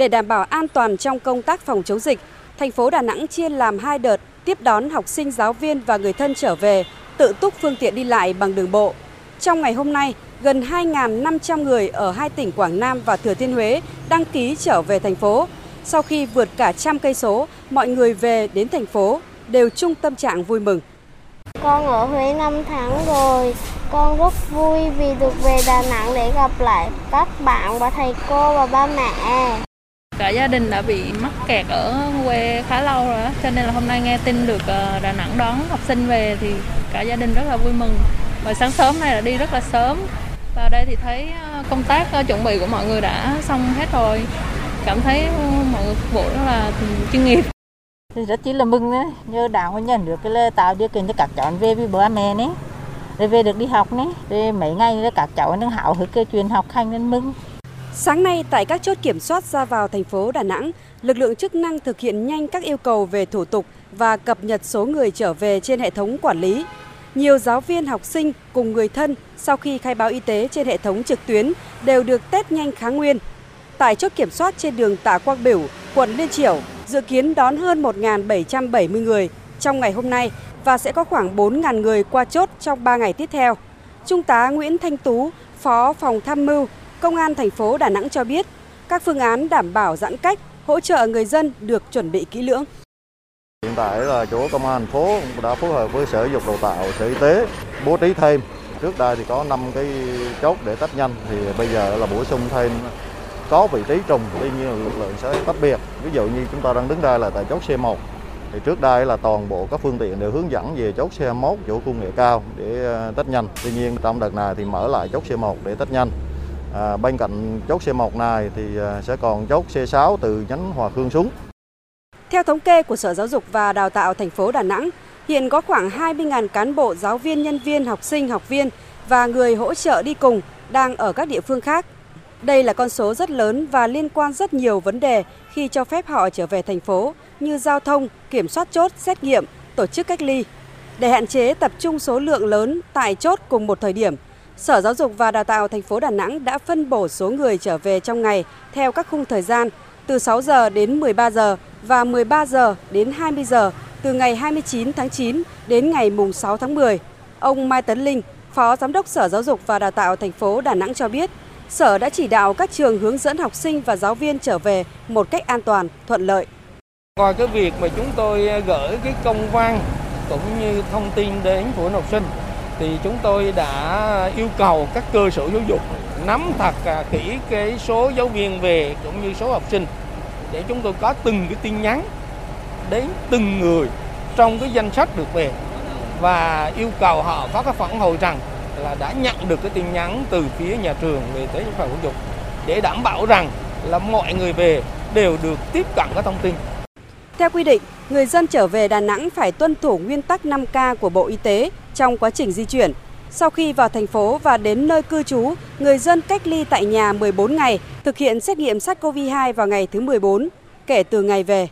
Để đảm bảo an toàn trong công tác phòng chống dịch, thành phố Đà Nẵng chia làm hai đợt tiếp đón học sinh, giáo viên và người thân trở về, tự túc phương tiện đi lại bằng đường bộ. Trong ngày hôm nay, gần 2.500 người ở hai tỉnh Quảng Nam và Thừa Thiên Huế đăng ký trở về thành phố. Sau khi vượt cả trăm cây số, mọi người về đến thành phố đều chung tâm trạng vui mừng. Con ở Huế 5 tháng rồi, con rất vui vì được về Đà Nẵng để gặp lại các bạn và thầy cô và ba mẹ. Cả gia đình đã bị mắc kẹt ở quê khá lâu rồi cho nên là hôm nay nghe tin được ờ, Đà Nẵng đón học sinh về thì cả gia đình rất là vui mừng. Và sáng sớm nay là đi rất là sớm. Vào đây thì thấy ờ, công tác ờ, chuẩn bị của mọi người đã xong hết rồi. Cảm thấy mọi người phục vụ rất là chuyên nghiệp thì rất chỉ là mừng đấy nhờ đảng và nhà nước cái là tạo điều kiện cho các cháu về với bố mẹ đấy rồi về được đi học đấy rồi mấy ngày các cháu nó hào hứng cái chuyện học hành nên mừng Sáng nay tại các chốt kiểm soát ra vào thành phố Đà Nẵng, lực lượng chức năng thực hiện nhanh các yêu cầu về thủ tục và cập nhật số người trở về trên hệ thống quản lý. Nhiều giáo viên học sinh cùng người thân sau khi khai báo y tế trên hệ thống trực tuyến đều được test nhanh kháng nguyên. Tại chốt kiểm soát trên đường Tạ Quang Biểu, quận Liên Triểu, dự kiến đón hơn 1.770 người trong ngày hôm nay và sẽ có khoảng 4.000 người qua chốt trong 3 ngày tiếp theo. Trung tá Nguyễn Thanh Tú, Phó Phòng Tham mưu, Công an thành phố Đà Nẵng cho biết, các phương án đảm bảo giãn cách, hỗ trợ người dân được chuẩn bị kỹ lưỡng. Hiện tại là chỗ công an thành phố đã phối hợp với Sở dục Đào tạo, Sở Y tế bố trí thêm. Trước đây thì có 5 cái chốt để test nhanh thì bây giờ là bổ sung thêm. Có vị trí trùng tuy nhiên lực lượng sẽ tách biệt. Ví dụ như chúng ta đang đứng đây là tại chốt C1 thì trước đây là toàn bộ các phương tiện đều hướng dẫn về chốt C1 chỗ công nghệ cao để tách test nhanh. Tuy nhiên trong đợt này thì mở lại chốt C1 để test nhanh à, bên cạnh chốt C1 này thì à, sẽ còn chốt C6 từ nhánh Hòa Khương xuống theo thống kê của Sở Giáo dục và Đào tạo thành phố Đà Nẵng, hiện có khoảng 20.000 cán bộ, giáo viên, nhân viên, học sinh, học viên và người hỗ trợ đi cùng đang ở các địa phương khác đây là con số rất lớn và liên quan rất nhiều vấn đề khi cho phép họ trở về thành phố như giao thông, kiểm soát chốt, xét nghiệm, tổ chức cách ly. Để hạn chế tập trung số lượng lớn tại chốt cùng một thời điểm, Sở Giáo dục và Đào tạo thành phố Đà Nẵng đã phân bổ số người trở về trong ngày theo các khung thời gian từ 6 giờ đến 13 giờ và 13 giờ đến 20 giờ từ ngày 29 tháng 9 đến ngày mùng 6 tháng 10. Ông Mai Tấn Linh, Phó Giám đốc Sở Giáo dục và Đào tạo thành phố Đà Nẵng cho biết, Sở đã chỉ đạo các trường hướng dẫn học sinh và giáo viên trở về một cách an toàn, thuận lợi. Ngoài cái việc mà chúng tôi gửi cái công văn cũng như thông tin đến phụ huynh học sinh thì chúng tôi đã yêu cầu các cơ sở giáo dục nắm thật à, kỹ cái số giáo viên về cũng như số học sinh để chúng tôi có từng cái tin nhắn đến từng người trong cái danh sách được về và yêu cầu họ có cái phản hồi rằng là đã nhận được cái tin nhắn từ phía nhà trường về tới phòng giáo dục để đảm bảo rằng là mọi người về đều được tiếp cận các thông tin. Theo quy định, người dân trở về Đà Nẵng phải tuân thủ nguyên tắc 5K của Bộ Y tế trong quá trình di chuyển. Sau khi vào thành phố và đến nơi cư trú, người dân cách ly tại nhà 14 ngày, thực hiện xét nghiệm SARS-CoV-2 vào ngày thứ 14 kể từ ngày về.